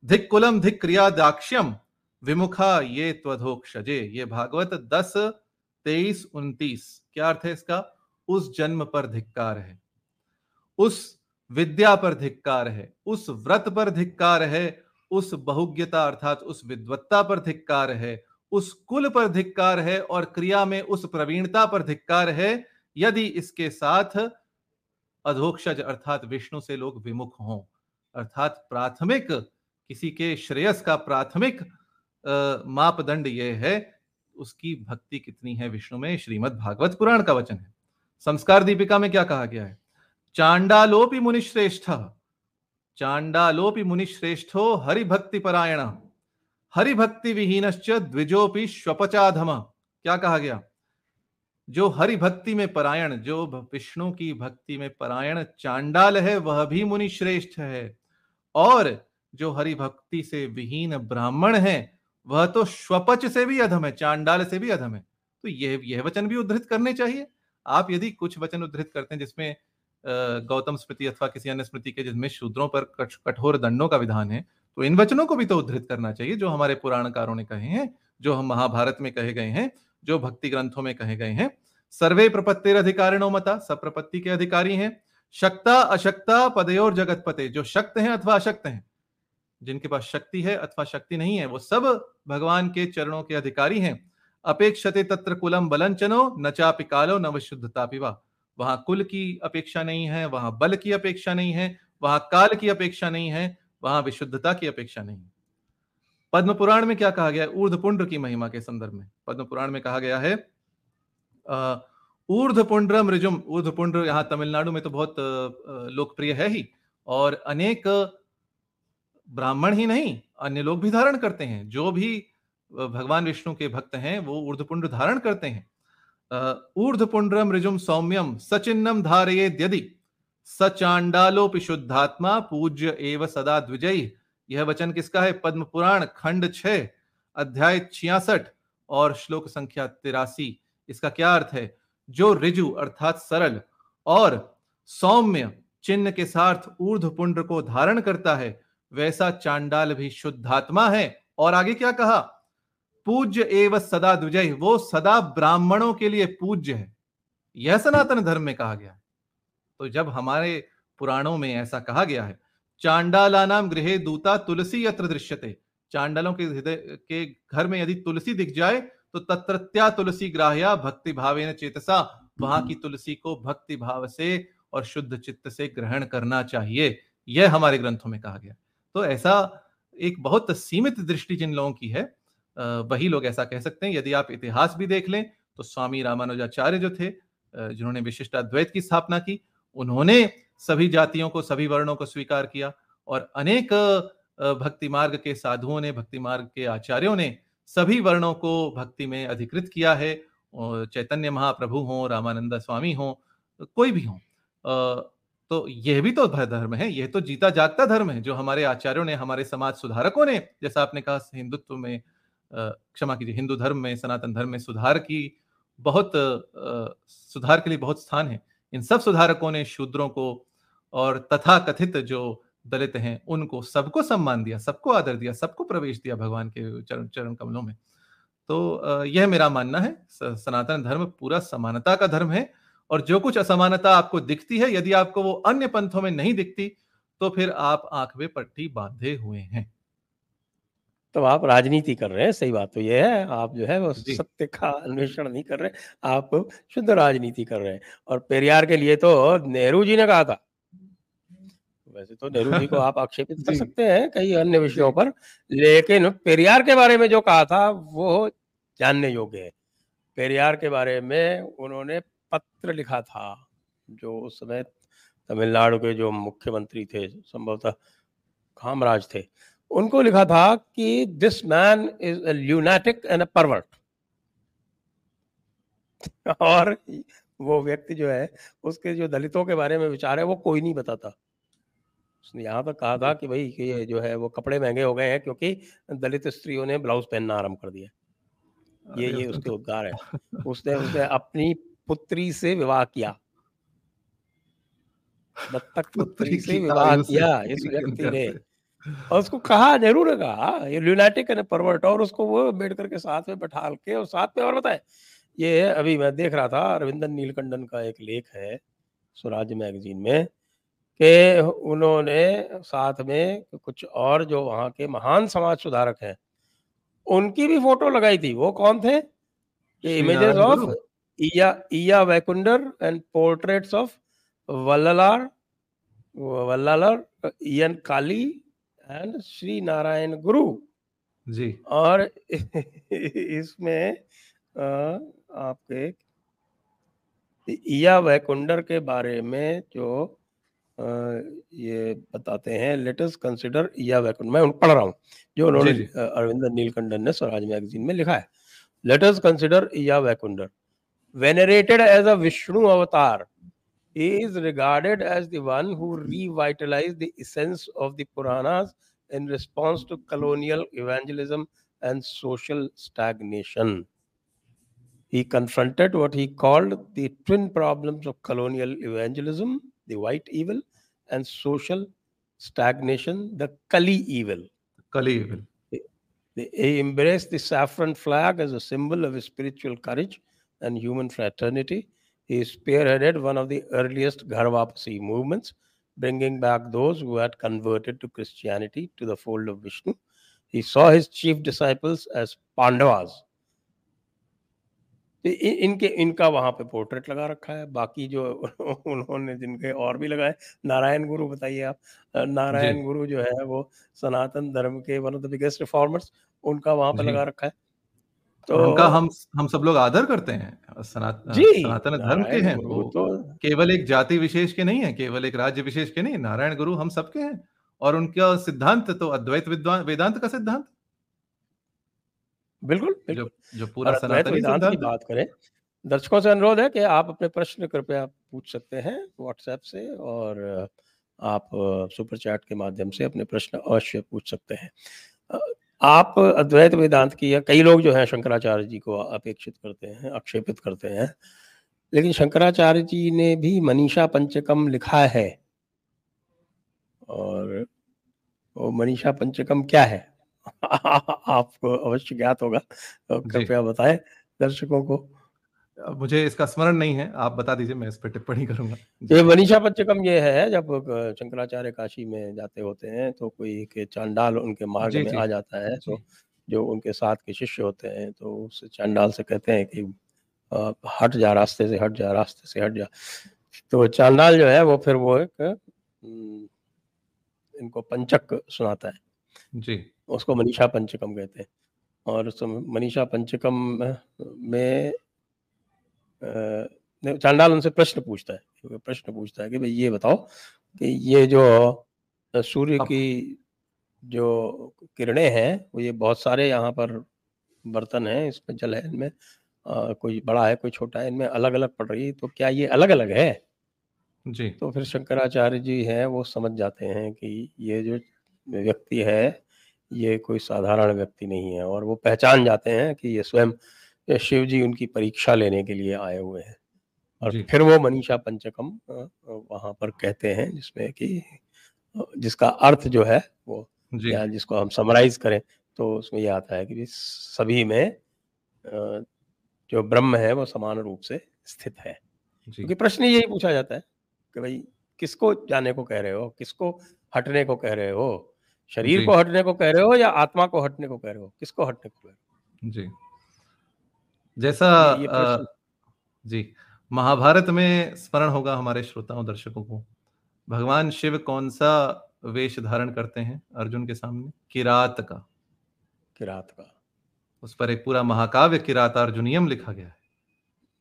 धिक कुलम धिक क्रिया दाक्ष्यम विमुखा ये त्वधोक्षजे। ये भागवत दस, तेईस, उन्तीस। क्या अर्थ है इसका? उस जन्म पर धिक्कार है। उस विद्या पर धिक्कार है। उस व्रत पर धिक्कार है। उस बहुज्ञता अर्थात उस विद्वत्ता पर धिक्कार है। उस कुल पर धिक्कार है और क्रिया में उस प्रवीणता पर धिक्कार है। यदि इसके साथ अधोक्षज अर्थात विष्णु से लोग विमुख हों। अर्थात प्राथमिक, किसी के श्रेयस का प्राथमिक मापदंड यह है, उसकी भक्ति कितनी है विष्णु में? श्रीमद भागवत पुराण का वचन है। संस्कार दीपिका में क्या कहा गया है? चांडालोपि मुनिश्रेष्ठ, चांडालोपि मुनिश्रेष्ठो हरिभक्ति परायण, हरिभक्ति विहीनश्च द्विजोपि स्वपचाधम क्या कहा गया? जो हरि भक्ति में परायण, जो विष्णु की भक्ति में परायण चांडाल है, वह भी मुनि श्रेष्ठ है। और जो हरि भक्ति से विहीन ब्राह्मण है, वह तो स्वपच से भी अधम है, चांडाल से भी अधम है। तो यह यह वचन भी उद्धृत करने चाहिए। आप यदि कुछ वचन उद्धृत करते हैं, जिसमें गौतम स्मृति अथवा किसी अन्य स्मृति के, जिसमें शूद्रों पर कठोर दंडों का विधान है तो इन वचनों को भी तो उद्धृत करना चाहिए, जो हमारे पुराणकारों ने कहे हैं, जो हम महाभारत में कहे गए हैं, जो भक्ति ग्रंथों में कहे गए हैं। सर्वे प्रपत्तिर अधिकारिणो मता सब प्रपत्ति के अधिकारी हैं। शक्ता, अशक्ता पदयोर जगत पते, जो शक्त हैं अथवा अशक्त हैं, जिनके पास शक्ति है अथवा शक्ति नहीं है, वो सब भगवान के चरणों के अधिकारी हैं। अपेक्षते तत्र कुलम बलंचनो न चापि कालो, न विशुद्धता पिवा वहाँ कुल की अपेक्षा नहीं है, वहाँ बल की अपेक्षा नहीं है, वहाँ काल की अपेक्षा नहीं है, वहाँ विशुद्धता की अपेक्षा नहीं है। पद्म पुराण में क्या कहा गया है? ऊर्ध पुंड्र की महिमा के संदर्भ में। पद्म पुराण में कहा गया है ऊर्ध पुंड्रम रिजुम ऊर्ध पुंड्र यहाँ तमिलनाडु में तो बहुत लोकप्रिय है ही, और अनेक ब्राह्मण ही नहीं, अन्य लोग भी धारण करते हैं। जो भी भगवान विष्णु के भक्त हैं, वो ऊर्धपुंड धारण करते हैं। ऊर्धपुंड्रम रिजुम सौम्यम, सचिन्नम धारये यदि सचांडालोपि शुद्धात्मा, पूज्य एव सदा द्विजयी यह वचन किसका है? पद्म पुराण खंड छह अध्याय छियासठ, और श्लोक संख्या तिरासी। इसका क्या अर्थ है? जो रिजु अर्थात सरल और सौम्य चिन्ह के साथ ऊर्ध पुंड को धारण करता है, वैसा चांडाल भी शुद्धात्मा है। और आगे क्या कहा? पूज्य एवं सदा द्विजय वो सदा ब्राह्मणों के लिए पूज्य है। यह सनातन धर्म में कहा गया। है तो जब हमारे पुराणों में ऐसा कहा गया है चांडाला नाम गृह दूता तुलसी यत्र दृश्यते। चांडालों के हृदय के घर में यदि तुलसी दिख जाए तो तत्रत्या तुलसी ग्राह्या भक्ति भावे चेतसा। वहाँ की तुलसी को भक्ति भाव से और शुद्ध चित्त से ग्रहण करना चाहिए। यह हमारे ग्रंथों में कहा गया। तो ऐसा एक बहुत सीमित दृष्टि जिन लोगों की है वही लोग ऐसा कह सकते हैं। यदि आप इतिहास भी देख लें तो स्वामी रामानुजाचार्य जो थे जिन्होंने विशिष्ट अद्वैत की स्थापना की, उन्होंने सभी जातियों को, सभी वर्णों को स्वीकार किया और अनेक भक्ति मार्ग के साधुओं ने, भक्ति मार्ग के आचार्यों ने सभी वर्णों को भक्ति में अधिकृत किया है। चैतन्य महाप्रभु हो, रामानंद स्वामी हो, कोई भी हो। तो यह भी तो धर्म है, यह तो जीता जागता धर्म है, जो हमारे आचार्यों ने, हमारे समाज सुधारकों ने, जैसा आपने कहा, हिंदुत्व में क्षमा कीजिए, हिंदू धर्म में, सनातन धर्म में सुधार की, बहुत सुधार के लिए बहुत स्थान है। इन सब सुधारकों ने शूद्रों को और तथा कथित जो दलित हैं उनको सबको सम्मान दिया सबको आदर दिया सबको प्रवेश दिया भगवान के चरण चरण कमलों में। तो यह मेरा मानना है सनातन धर्म पूरा समानता का धर्म है और जो कुछ असमानता आपको दिखती है यदि आपको वो अन्य पंथों में नहीं दिखती तो फिर आप आँख में पट्टी बांधे हुए हैं। तो आप राजनीति कर रहे हैं सही बात तो यह है आप जो है वो सत्य का अन्वेषण नहीं कर रहे आप शुद्ध राजनीति कर रहे हैं। और पेरियार के लिए तो नेहरू जी ने कहा था वैसे तो नेहरू जी को आप आक्षेपित कर सकते हैं कई अन्य विषयों पर लेकिन पेरियार के बारे में जो कहा था वो जानने योग्य है। पेरियार के बारे में उन्होंने पत्र लिखा था जो उस समय तमिलनाडु के जो मुख्यमंत्री थे संभवतः कामराज थे उनको लिखा था कि this man is lunatic and a pervert और वो व्यक्ति जो है उसके जो दलितों के बारे में विचार है वो कोई नहीं बताता। उसने यहाँ तक कहा था कि भाई कि ये जो है वो कपड़े महँगे हो गए हैं क्योंकि दलित स्त्रियों ने ब्लाउज पहनना आरंभ कर दिया। ये ये उसके उद्गार है। उसने उसने अपनी पुत्री से विवाह किया। बत्तख पुत्री से विवाह किया इस व्यक्ति ने। और उसको कहा नेहरू ने कहा ये ल्यूनाटिक है परवर्ट और उसको वो अंबेडकर के साथ में बैठा के और साथ में और बताए। ये अभी मैं देख रहा था रविंदर नीलकंडन का एक लेख है स्वराज मैगजीन में। कि उन्होंने साथ में कुछ और जो वहाँ के महान समाज सुधारक हैं उनकी भी फ़ोटो लगाई थी। वो कौन थे? ये images of Ayya Ayya Vaikundar and portraits of Vallalar Vallalar Ayyankali and Shri Narayana Guru. Ji. और इसमें आपके इया वैकुंडर के बारे में जो ये बताते हैं लेटेस्ट कंसिडर या वैकुंड मैं उन पढ़ रहा हूँ जो उन्होंने अरविंद नीलकंडन ने स्वराज मैगजीन में लिखा है। लेटेस्ट कंसिडर या Vaikundar venerated as a Vishnu avatar is regarded as the one who revitalise the essence of the Puranas in response to colonial evangelism and social stagnation he confronted what he called the twin problems of colonial evangelism the white evil, and social stagnation, the Kali evil. Kali evil. He embraced the saffron flag as a symbol of spiritual courage and human fraternity he spearheaded one of the earliest Gharvapasi movements, bringing back those who had converted to Christianity to the fold of Vishnu. He saw his chief disciples as Pandavas. इनके इनका वहाँ पे पोर्ट्रेट लगा रखा है। बाकी जो उन्होंने जिनके और भी लगाए नारायण गुरु बताइए आप। नारायण गुरु जो है वो सनातन धर्म के one of the biggest reformers उनका वहाँ पे लगा रखा है। तो उनका हम हम सब लोग आदर करते हैं सनातन धर्म के हैं वो। तो केवल एक जाति विशेष के नहीं है केवल एक राज्य विशेष के नहीं नारायण गुरु हम सबके हैं। और उनका सिद्धांत तो अद्वैत विद्वान वेदांत का सिद्धांत? बिल्कुल, बिल्कुल। जो, जो पूरा सनातन वेदांत की बात करें दर्शकों से अनुरोध है कि आप अपने प्रश्न कृपया पूछ सकते हैं व्हाट्सएप से और आप सुपर चैट के माध्यम से अपने प्रश्न अवश्य पूछ सकते हैं। आप अद्वैत वेदांत की या कई लोग जो है शंकराचार्य जी को अपेक्षित करते हैं आक्षेपित करते हैं लेकिन शंकराचार्य जी ने भी मनीषा पंचकम लिखा है। और वो मनीषा पंचकम क्या है? आपको अवश्य ज्ञात होगा। कृपया बताएँ दर्शकों को। मुझे इसका स्मरण नहीं है आप बता दीजिए मैं इस पर टिप्पणी करूँगा। ये मनीषा पंचकम ये है जब शंकराचार्य काशी में जाते होते हैं तो कोई के चांडाल उनके मार्ग में आ जाता है तो जो उनके साथ के शिष्य होते हैं तो उस चांडाल से कहते हैं कि हट जा रास्ते से हट जा रास्ते से हट जा। तो चांडाल जो है वो फिर वो एक इनको पंचक सुनाता है। जी। उसको मनीषा पंचकम कहते हैं। और उस मनीषा पंचकम में चांडाल उनसे प्रश्न पूछता है प्रश्न पूछता है कि भाई ये बताओ कि ये जो सूर्य की जो किरणें हैं वो ये बहुत सारे यहाँ पर बर्तन हैं इसमें जल है इनमें कोई बड़ा है कोई छोटा है इनमें अलग अलग पड़ रही है तो क्या ये अलग अलग है? जी। तो फिर शंकराचार्य जी हैं वो समझ जाते हैं कि ये जो व्यक्ति है ये कोई साधारण व्यक्ति नहीं है और वो पहचान जाते हैं कि ये स्वयं शिव जी उनकी परीक्षा लेने के लिए आए हुए हैं। और फिर वो मनीषा पंचकम वहाँ पर कहते हैं जिसमें कि जिसका अर्थ जो है वो या जिसको हम समराइज करें तो उसमें यह आता है कि सभी में जो ब्रह्म है वो समान रूप से स्थित है। क्योंकि प्रश्न यही पूछा जाता है कि भाई किसको जाने को कह रहे हो किसको हटने को कह रहे हो? शरीर को हटने को कह रहे हो या आत्मा को हटने को कह रहे हो? किसको हटने को कह रहे हो? जी। जैसा आ, जी महाभारत में स्मरण होगा हमारे श्रोताओं दर्शकों को। भगवान शिव कौन सा वेश धारण करते हैं अर्जुन के सामने? किरात का। किरात का। उस पर एक पूरा महाकाव्य किरात अर्जुनियम लिखा गया है।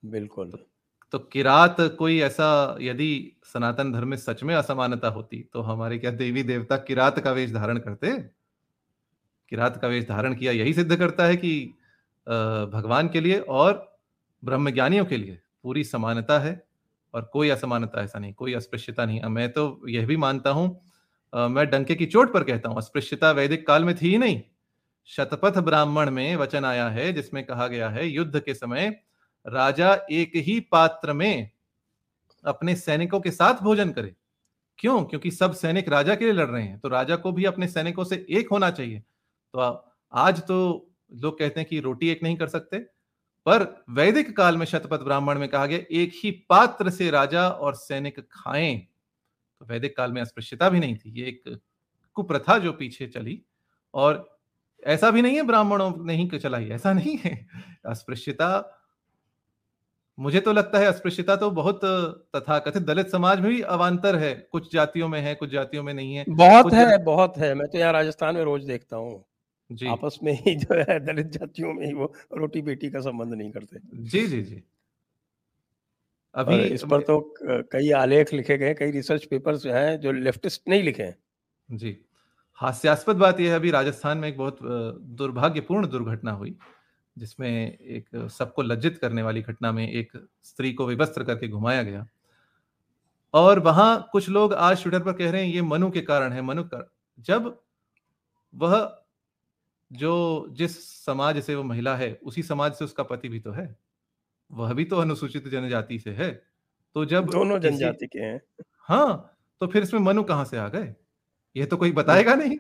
बिल्कुल। तो, तो किरात कोई ऐसा यदि सनातन धर्म में सच में असमानता होती तो हमारे क्या देवी देवता किरात का वेश धारण करते? किरात का वेश धारण किया यही सिद्ध करता है कि भगवान के लिए और ब्रह्मज्ञानियों के लिए पूरी समानता है और कोई असमानता ऐसा नहीं, कोई अस्पृश्यता नहीं। मैं तो यह भी मानता हूँ मैं डंके की चोट पर कहता हूँ, अस्पृश्यता वैदिक काल में थी ही नहीं। शतपथ ब्राह्मण में वचन आया है जिसमें कहा गया है, युद्ध के समय राजा एक ही पात्र में अपने सैनिकों के साथ भोजन करे। क्यों? क्योंकि सब सैनिक राजा के लिए लड़ रहे हैं तो राजा को भी अपने सैनिकों से एक होना चाहिए। तो आज तो लोग कहते हैं कि रोटी एक नहीं कर सकते, पर वैदिक काल में शतपथ ब्राह्मण में कहा गया, एक ही पात्र से राजा और सैनिक खाएँ। तो वैदिक काल में अस्पृश्यता भी नहीं थी, ये एक कुप्रथा जो पीछे चली, और ऐसा भी नहीं है ब्राह्मणों ने ही चलाई, ऐसा नहीं है। अस्पृश्यता मुझे तो लगता है अस्पृश्यता तो बहुत तथा कथित दलित समाज में भी अवान्तर है। कुछ जातियों में है कुछ जातियों में नहीं है। बहुत है बहुत है। मैं तो यहाँ राजस्थान में रोज देखता हूँ। जी। आपस में ही जो है दलित जातियों में ही वो रोटी बेटी का संबंध नहीं करते। जी जी जी। अभी इस पर तो कई आलेख लिखे गए कई रिसर्च पेपर्स हैं जो लेफ्टिस्ट नहीं लिखे हैं। जी। हास्यास्पद बात यह है अभी राजस्थान में एक बहुत दुर्भाग्यपूर्ण दुर्घटना हुई। जिसमें एक सबको लज्जित करने वाली घटना में एक स्त्री को विवस्त्र करके घुमाया गया। और वहाँ कुछ लोग आज ट्विटर पर कह रहे हैं ये मनु के कारण है मनु का जब वह जो जिस समाज से वो महिला है उसी समाज से उसका पति भी तो है वह भी तो अनुसूचित जनजाति से है। तो जब दोनों जनजाति के हैं। हाँ तो फिर इसमें मनु कहाँ से आ गए? यह तो कोई बताएगा नहीं।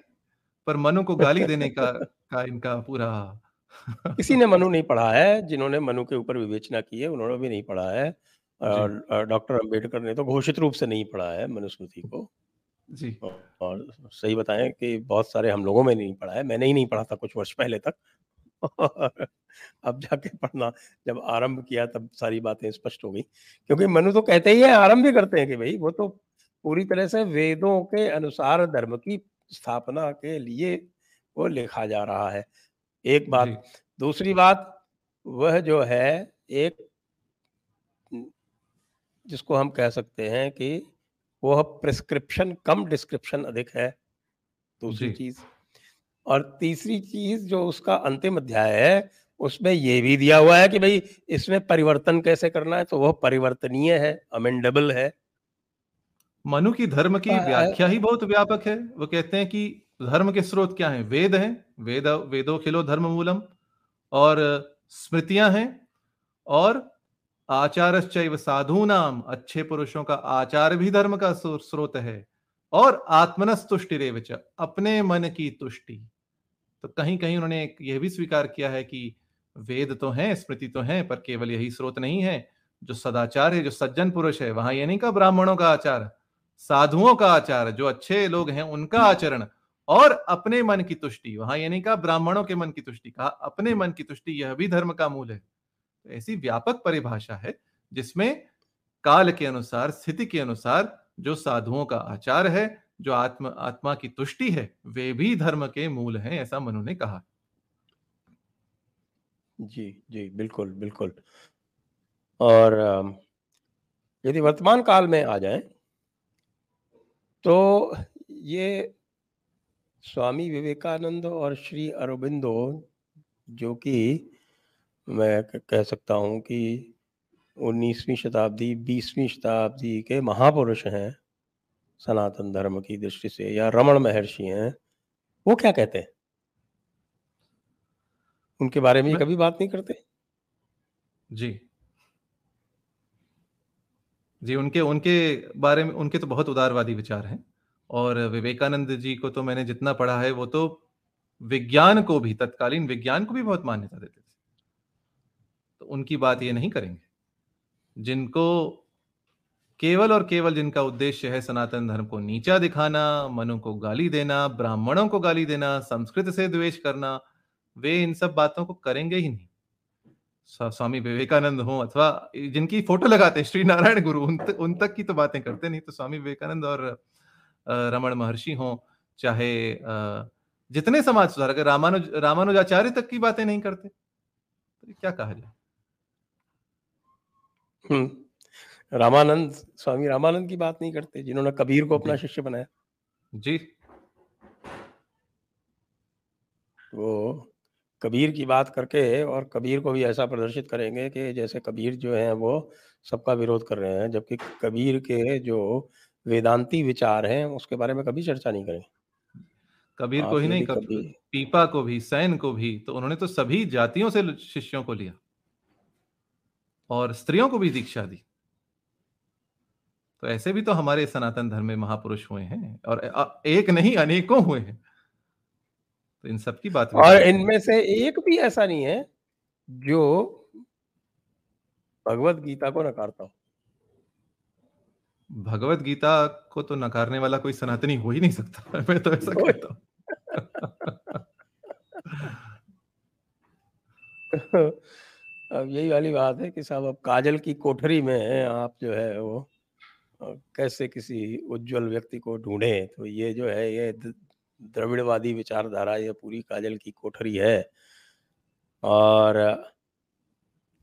पर मनु को गाली देने का का इनका पूरा किसी ने मनु नहीं पढ़ा है जिन्होंने मनु के ऊपर विवेचना की है उन्होंने भी नहीं पढ़ा है। डॉक्टर अंबेडकर ने तो घोषित रूप से नहीं पढ़ा है मनुस्मृति को। जी। और सही बताएँ कि बहुत सारे हम लोगों में नहीं पढ़ा है मैंने ही नहीं पढ़ा था कुछ वर्ष पहले तक। अब जाके पढ़ना जब आरंभ किया तब सारी बातें स्पष्ट हो गई। क्योंकि मनु तो कहते ही है आरंभ भी करते हैं कि भाई वो तो पूरी तरह से वेदों के अनुसार धर्म की स्थापना के लिए वो लिखा जा रहा है। एक बात। दूसरी बात वह जो है एक जिसको हम कह सकते हैं कि वह प्रिस्क्रिप्शन कम डिस्क्रिप्शन अधिक है दूसरी चीज़। और तीसरी चीज़ जो उसका अंतिम अध्याय है उसमें यह भी दिया हुआ है कि भाई इसमें परिवर्तन कैसे करना है तो वह परिवर्तनीय है अमेंडेबल है। मनु की धर्म की हाँ, व्याख्या ही बहुत व्यापक है। वो कहते हैं कि धर्म के स्रोत क्या हैं? वेद हैं। वेद, वेदो खिलो धर्म मूलम। और स्मृतियाँ हैं। और आचारश्चैव साधु नाम अच्छे पुरुषों का आचार भी धर्म का स्रोत है। और आत्मनस तुष्टि अपने मन की तुष्टि। तो कहीं कहीं उन्होंने यह भी स्वीकार किया है कि वेद तो हैं, स्मृति तो हैं, पर केवल यही स्रोत नहीं है। जो सदाचार है, जो सज्जन पुरुष है, वहाँ ये नहीं कहा ब्राह्मणों का आचार, साधुओं का आचार, जो अच्छे लोग हैं, उनका आचरण। और अपने मन की तुष्टि। वहाँ ये नहीं कहा ब्राह्मणों के मन की तुष्टि कहा अपने मन की तुष्टि यह भी धर्म का मूल है। तो ऐसी व्यापक परिभाषा है जिसमें काल के अनुसार स्थिति के अनुसार जो साधुओं का आचार है जो आत्म आत्मा की तुष्टि है वे भी धर्म के मूल हैं ऐसा मनु ने कहा। जी जी बिल्कुल बिल्कुल। और यदि वर्तमान काल में आ जाए तो ये स्वामी विवेकानंद और श्री अरबिंदो जो कि मैं कह सकता हूँ कि 19वीं शताब्दी 20वीं शताब्दी के महापुरुष हैं सनातन धर्म की दृष्टि से या रमण महर्षि हैं वो क्या कहते हैं? उनके बारे में कभी बात नहीं करते? जी। जी उनके उनके बारे में उनके तो बहुत उदारवादी विचार हैं। और विवेकानंद जी को तो मैंने जितना पढ़ा है वो तो विज्ञान को भी तत्कालीन विज्ञान को भी बहुत मान्यता देते थे। तो उनकी बात ये नहीं करेंगे। जिनको केवल और केवल जिनका उद्देश्य है सनातन धर्म को नीचा दिखाना मनु को गाली देना ब्राह्मणों को गाली देना संस्कृत से द्वेष करना वे इन सब बातों को करेंगे ही नहीं। स्वामी विवेकानंद हो अथवा जिनकी फ़ोटो लगाते श्री नारायण गुरु उन, तक, उन तक की तो बातें करते नहीं तो स्वामी विवेकानंद और रमण महर्षि हो चाहे जितने समाज सुधारक रामानुज रामानुजाचार्य तक की बातें नहीं करते। तो क्या कहा जाए। रामानंद स्वामी रामानंद की बात नहीं करते जिन्होंने कबीर को अपना शिष्य बनाया। जी। वो कबीर की बात करके और कबीर को भी ऐसा प्रदर्शित करेंगे कि जैसे कबीर जो है वो सबका विरोध कर रहे हैं जबकि कबीर के जो वेदांती विचार हैं उसके बारे में कभी चर्चा नहीं करेंगे। कबीर को ही नहीं कबीर पीपा को भी सैन को भी तो उन्होंने तो सभी जातियों से शिष्यों को लिया। और स्त्रियों को भी दीक्षा दी। तो ऐसे भी तो हमारे सनातन धर्म में महापुरुष हुए हैं और एक नहीं अनेकों हुए हैं। तो इन सब की बात और इनमें से एक भी ऐसा नहीं है जो भगवत गीता को नकारता हो। भगवत गीता को तो नकारने वाला कोई सनातनी हो ही नहीं सकता। मैं तो ऐसा कहता हूँ। अब यही वाली बात है कि साहब अब काजल की कोठरी में आप जो है वो कैसे किसी उज्जवल व्यक्ति को ढूंढे? तो ये जो है ये द्रविड़वादी विचारधारा ये पूरी काजल की कोठरी है। और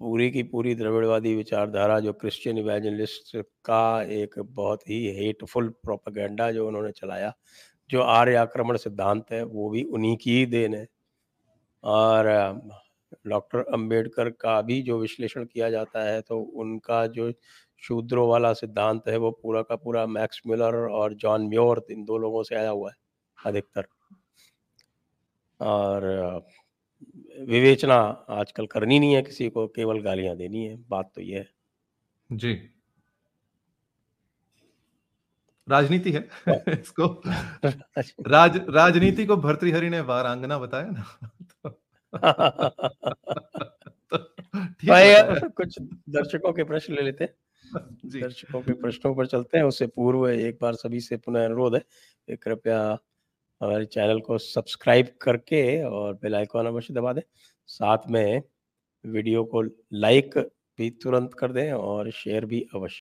पूरी की पूरी द्रविड़वादी विचारधारा जो क्रिश्चियन इवेजनलिस्ट का एक बहुत ही हेटफुल प्रोपागेंडा जो उन्होंने चलाया, जो आर्य आक्रमण सिद्धांत है, वो भी उन्हीं की ही देन है। और डॉक्टर अंबेडकर का भी जो विश्लेषण किया जाता है तो उनका जो शूद्रों वाला सिद्धांत है, वो पूरा का पूरा मैक्स मिलर और जॉन म्योर इन दो लोगों से आया हुआ है, अधिकतर। और विवेचना आजकल करनी नहीं है किसी को केवल गालियाँ देनी है बात तो ये है। जी। राजनीति है इसको। राज राजनीति को भर्तृहरि ने वारांगना बताया ना तो, तो कुछ दर्शकों के प्रश्न ले लेते हैं। दर्शकों के प्रश्नों पर चलते हैं उससे पूर्व एक बार सभी से पुनः अनुरोध है। कृपया हमारे चैनल को सब्सक्राइब करके और बेल आइकॉन अवश्य दबा दें। साथ में वीडियो को लाइक भी तुरंत कर दें और शेयर भी अवश्य